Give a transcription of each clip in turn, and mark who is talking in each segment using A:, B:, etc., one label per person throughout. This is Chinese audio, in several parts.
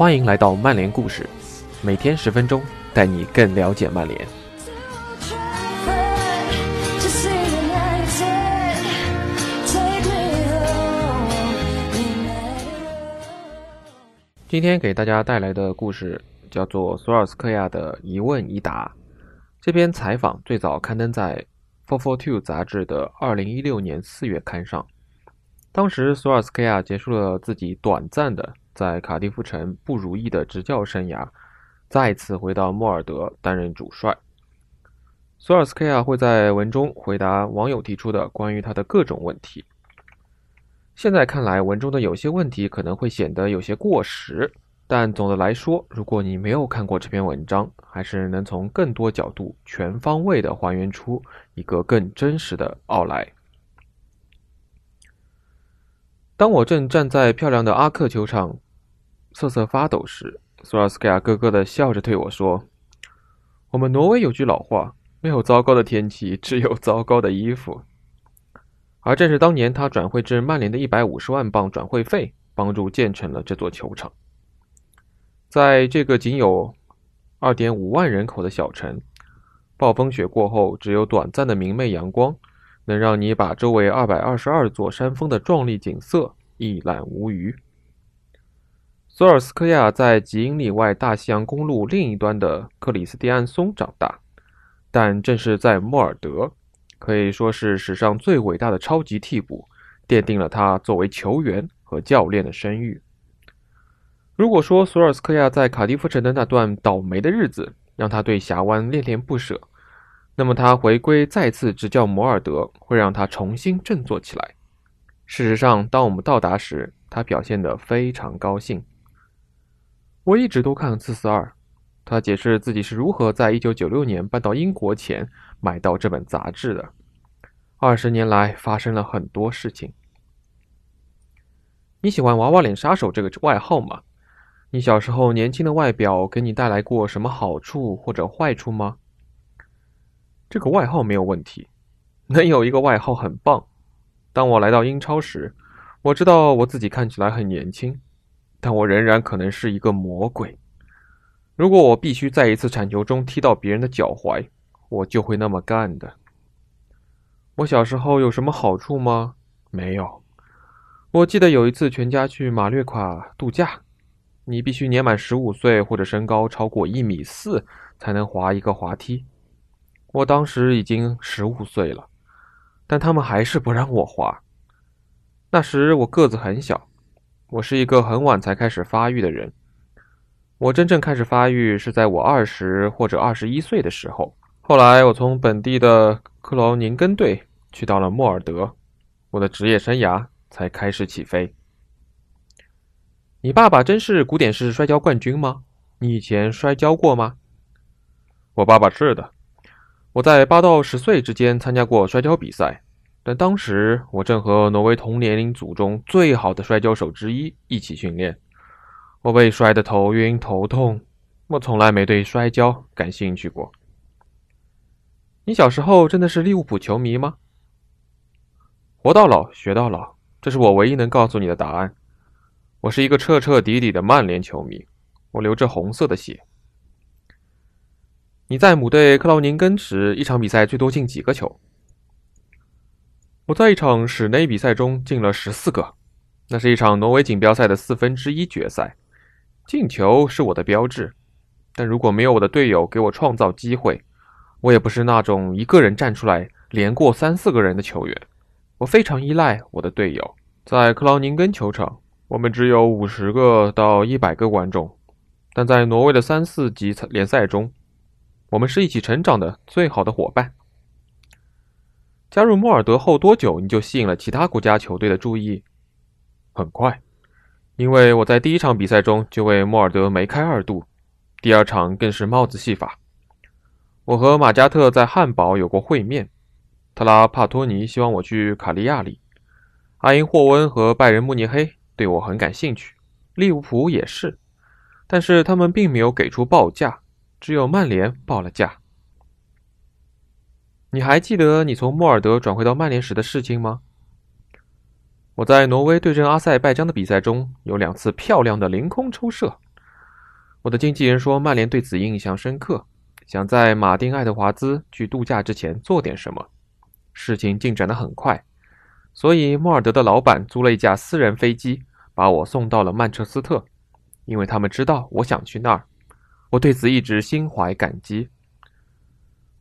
A: 欢迎来到曼联故事，每天十分钟，带你更了解曼联。今天给大家带来的故事叫做《索尔斯克亚的一问一答》。这篇采访最早刊登在《Four Four Two》杂志的二零一六年四月刊上。当时，索尔斯克亚结束了自己短暂的在卡迪夫城不如意的执教生涯，再次回到莫尔德担任主帅。索尔斯克亚会在文中回答网友提出的关于他的各种问题。现在看来，文中的有些问题可能会显得有些过时，但总的来说，如果你没有看过这篇文章，还是能从更多角度、全方位的还原出一个更真实的奥莱。当我正站在漂亮的阿克球场瑟瑟发抖时，索尔斯克亚咯咯的笑着对我说：“我们挪威有句老话，没有糟糕的天气，只有糟糕的衣服。”而正是当年他转会至曼联的一百五十万镑转会费，帮助建成了这座球场。在这个仅有二点五万人口的小城，暴风雪过后，只有短暂的明媚阳光，能让你把周围二百二十二座山峰的壮丽景色一览无余。索尔斯克亚在几英里外大西洋公路另一端的克里斯蒂安松长大，但正是在莫尔德。可以说是史上最伟大的超级替补，奠定了他作为球员和教练的声誉。如果说索尔斯克亚在卡迪夫城的那段倒霉的日子让他对峡湾恋恋不舍，那么他回归再次执教摩尔德会让他重新振作起来。事实上，当我们到达时，他表现得非常高兴。我一直都看四四二，他解释自己是如何在一九九六年搬到英国前。买到这本杂志的，二十年来发生了很多事情。你喜欢“娃娃脸杀手”这个外号吗？你小时候年轻的外表给你带来过什么好处或者坏处吗？这个外号没有问题，能有一个外号很棒。当我来到英超时，我知道我自己看起来很年轻，但我仍然可能是一个魔鬼。如果我必须在一次铲球中踢到别人的脚踝，我就会那么干的。我小时候有什么好处吗？没有。我记得有一次全家去马略卡度假，你必须年满十五岁或者身高超过一米四才能滑一个滑梯。我当时已经十五岁了，但他们还是不让我滑。那时我个子很小，我是一个很晚才开始发育的人。我真正开始发育是在我二十或者二十一岁的时候。后来，我从本地的克劳宁根队去到了莫尔德，我的职业生涯才开始起飞。你爸爸真是古典式摔跤冠军吗？你以前摔跤过吗？
B: 我爸爸是的。
A: 我在八到十岁之间参加过摔跤比赛，但当时我正和挪威同年龄组中最好的摔跤手之一一起训练。我被摔得头晕头痛，我从来没对摔跤感兴趣过。你小时候真的是利物浦球迷吗？活到老学到老，这是我唯一能告诉你的答案。我是一个彻彻底底的曼联球迷，我流着红色的血。你在母队克劳宁根时，一场比赛最多进几个球？我在一场室内比赛中进了十四个，那是一场挪威锦标赛的四分之一决赛。进球是我的标志，但如果没有我的队友给我创造机会，我也不是那种一个人站出来连过三四个人的球员，我非常依赖我的队友。在克劳宁根球场，我们只有五十个到一百个观众，但在挪威的三四级联赛中，我们是一起成长的最好的伙伴。加入莫尔德后多久，你就吸引了其他国家球队的注意？
B: 很快，
A: 因为我在第一场比赛中就为莫尔德梅开二度，第二场更是帽子戏法。我和马加特在汉堡有过会面，特拉帕托尼希望我去卡利亚里，阿因霍温和拜仁慕尼黑对我很感兴趣，利物浦也是，但是他们并没有给出报价，只有曼联报了价。你还记得你从莫尔德转回到曼联时的事情吗？我在挪威对阵阿塞拜疆的比赛中有两次漂亮的凌空抽射，我的经纪人说，曼联对此印象深刻，想在马丁·爱德华兹去度假之前做点什么。事情进展得很快，所以莫尔德的老板租了一架私人飞机，把我送到了曼彻斯特，因为他们知道我想去那儿。我对此一直心怀感激。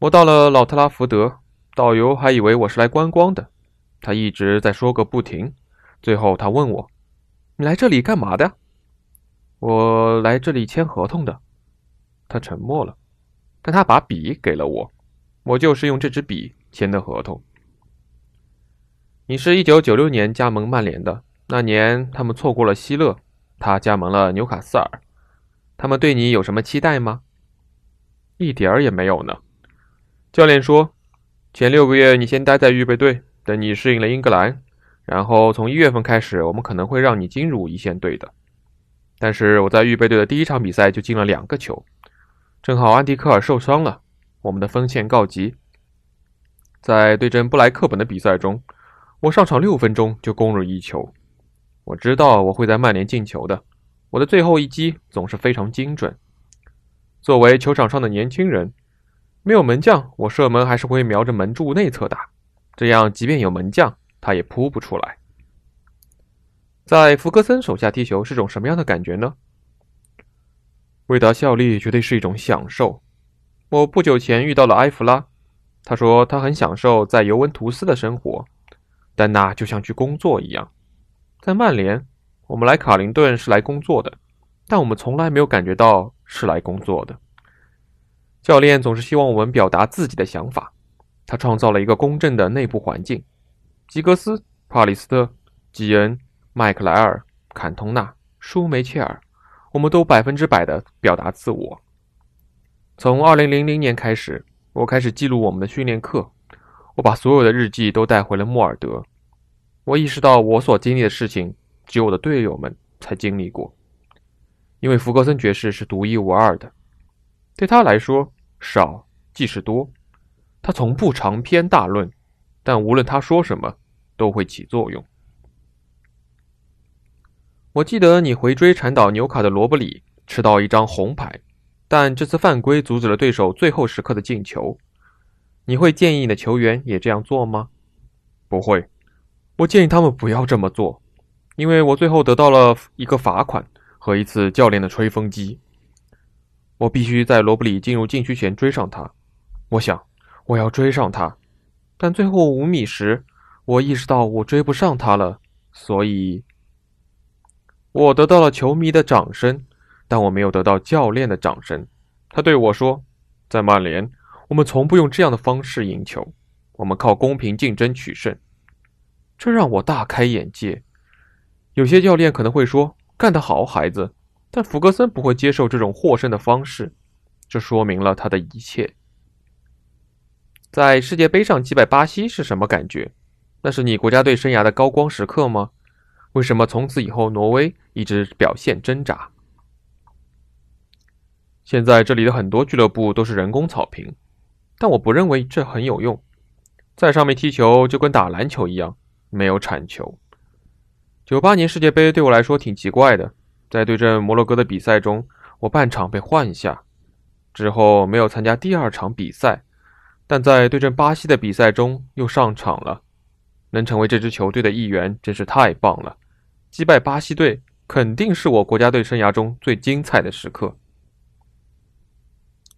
A: 我到了老特拉福德，导游还以为我是来观光的，他一直在说个不停。最后他问我：“你来这里干嘛的？”我来这里签合同的。他沉默了，但他把笔给了我，我就是用这支笔签的合同。你是一九九六年加盟曼联的，那年他们错过了希勒，他加盟了纽卡斯尔。他们对你有什么期待吗？一点儿也没有呢。教练说，前六个月你先待在预备队，等你适应了英格兰，然后从一月份开始，我们可能会让你进入一线队的。但是我在预备队的第一场比赛就进了两个球，正好安迪科尔受伤了，我们的锋线告急。在对阵布莱克本的比赛中。我上场六分钟就攻入一球，我知道我会在曼联进球的。我的最后一击总是非常精准。作为球场上的年轻人，没有门将，我射门还是会瞄着门柱内侧打，这样即便有门将，他也扑不出来。在福格森手下踢球是种什么样的感觉呢？为达效力绝对是一种享受。我不久前遇到了埃弗拉，他说他很享受在尤文图斯的生活。但那就像去工作一样，在曼联，我们来卡林顿是来工作的，但我们从来没有感觉到是来工作的。教练总是希望我们表达自己的想法，他创造了一个公正的内部环境。吉格斯、帕里斯特、吉恩、麦克莱尔、坎通纳、舒梅切尔，我们都百分之百的表达自我。从二零零零年开始，我开始记录我们的训练课。我把所有的日记都带回了莫尔德。我意识到，我所经历的事情，只有我的队友们才经历过。因为福格森爵士是独一无二的，对他来说，少即是多。他从不长篇大论，但无论他说什么，都会起作用。我记得你回追铲倒纽卡的罗伯里，吃到一张红牌，但这次犯规阻止了对手最后时刻的进球。你会建议你的球员也这样做吗？
B: 不会，
A: 我建议他们不要这么做，因为我最后得到了一个罚款和一次教练的吹风机。我必须在罗布里进入禁区前追上他。我想我要追上他，但最后五米时，我意识到我追不上他了，所以，我得到了球迷的掌声，但我没有得到教练的掌声。他对我说：“在曼联。”我们从不用这样的方式赢球，我们靠公平竞争取胜。这让我大开眼界。有些教练可能会说：“干得好，孩子。”但福格森不会接受这种获胜的方式。这说明了他的一切。在世界杯上击败巴西是什么感觉？那是你国家队生涯的高光时刻吗？为什么从此以后挪威一直表现挣扎？现在这里的很多俱乐部都是人工草坪。但我不认为这很有用，在上面踢球就跟打篮球一样，没有铲球。九八年世界杯对我来说挺奇怪的，在对阵摩洛哥的比赛中，我半场被换下，之后没有参加第二场比赛，但在对阵巴西的比赛中又上场了。能成为这支球队的一员真是太棒了，击败巴西队肯定是我国家队生涯中最精彩的时刻。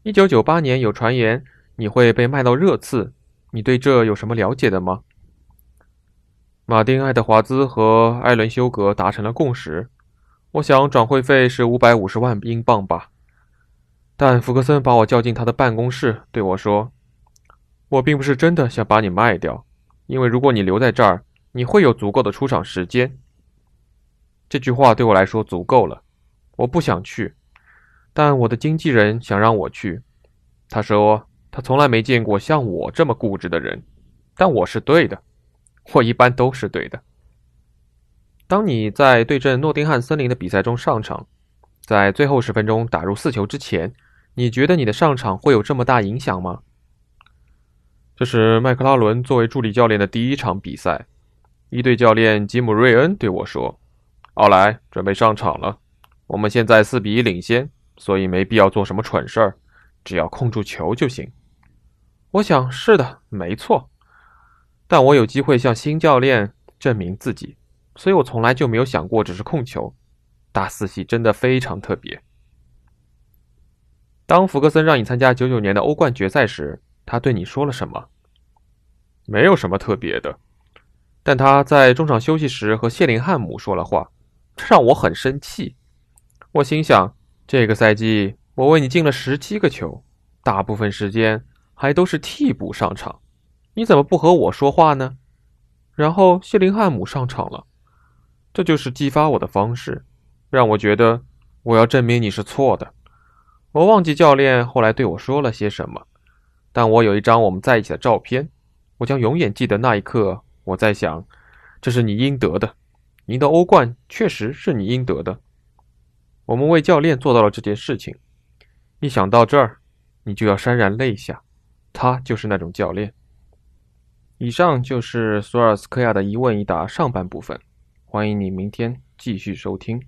A: 一九九八年有传言。你会被卖到热刺，你对这有什么了解的吗？马丁·爱德华兹和艾伦·休格达成了共识，我想转会费是五百五十万英镑吧。但福克森把我叫进他的办公室，对我说：“我并不是真的想把你卖掉，因为如果你留在这儿，你会有足够的出场时间。”这句话对我来说足够了。我不想去，但我的经纪人想让我去。他说。他从来没见过像我这么固执的人，但我是对的，我一般都是对的。当你在对阵诺丁汉森林的比赛中上场，在最后十分钟打入四球之前，你觉得你的上场会有这么大影响吗？这是麦克拉伦作为助理教练的第一场比赛，一队教练吉姆·瑞恩对我说：“奥莱，准备上场了。我们现在四比一领先，
B: 所以没必要做什么蠢事儿，只要控住球就行。
A: 我想是的，没错。但我有机会向新教练证明自己，所以我从来就没有想过只是控球。大四喜真的非常特别。当福格森让你参加九九年的欧冠决赛时，他对你说了什么？
B: 没有什么特别的，
A: 但他在中场休息时和谢林汉姆说了话，这让我很生气。我心想，这个赛季我为你进了十七个球，大部分时间还都是替补上场，你怎么不和我说话呢？然后谢林汉姆上场了，这就是激发我的方式，让我觉得我要证明你是错的。我忘记教练后来对我说了些什么，但我有一张我们在一起的照片，我将永远记得那一刻。我在想，这是你应得的，赢得欧冠确实是你应得的。我们为教练做到了这件事情。一想到这儿，你就要潸然泪下。他就是那种教练。以上就是索尔斯克亚的一问一答上半部分，欢迎你明天继续收听。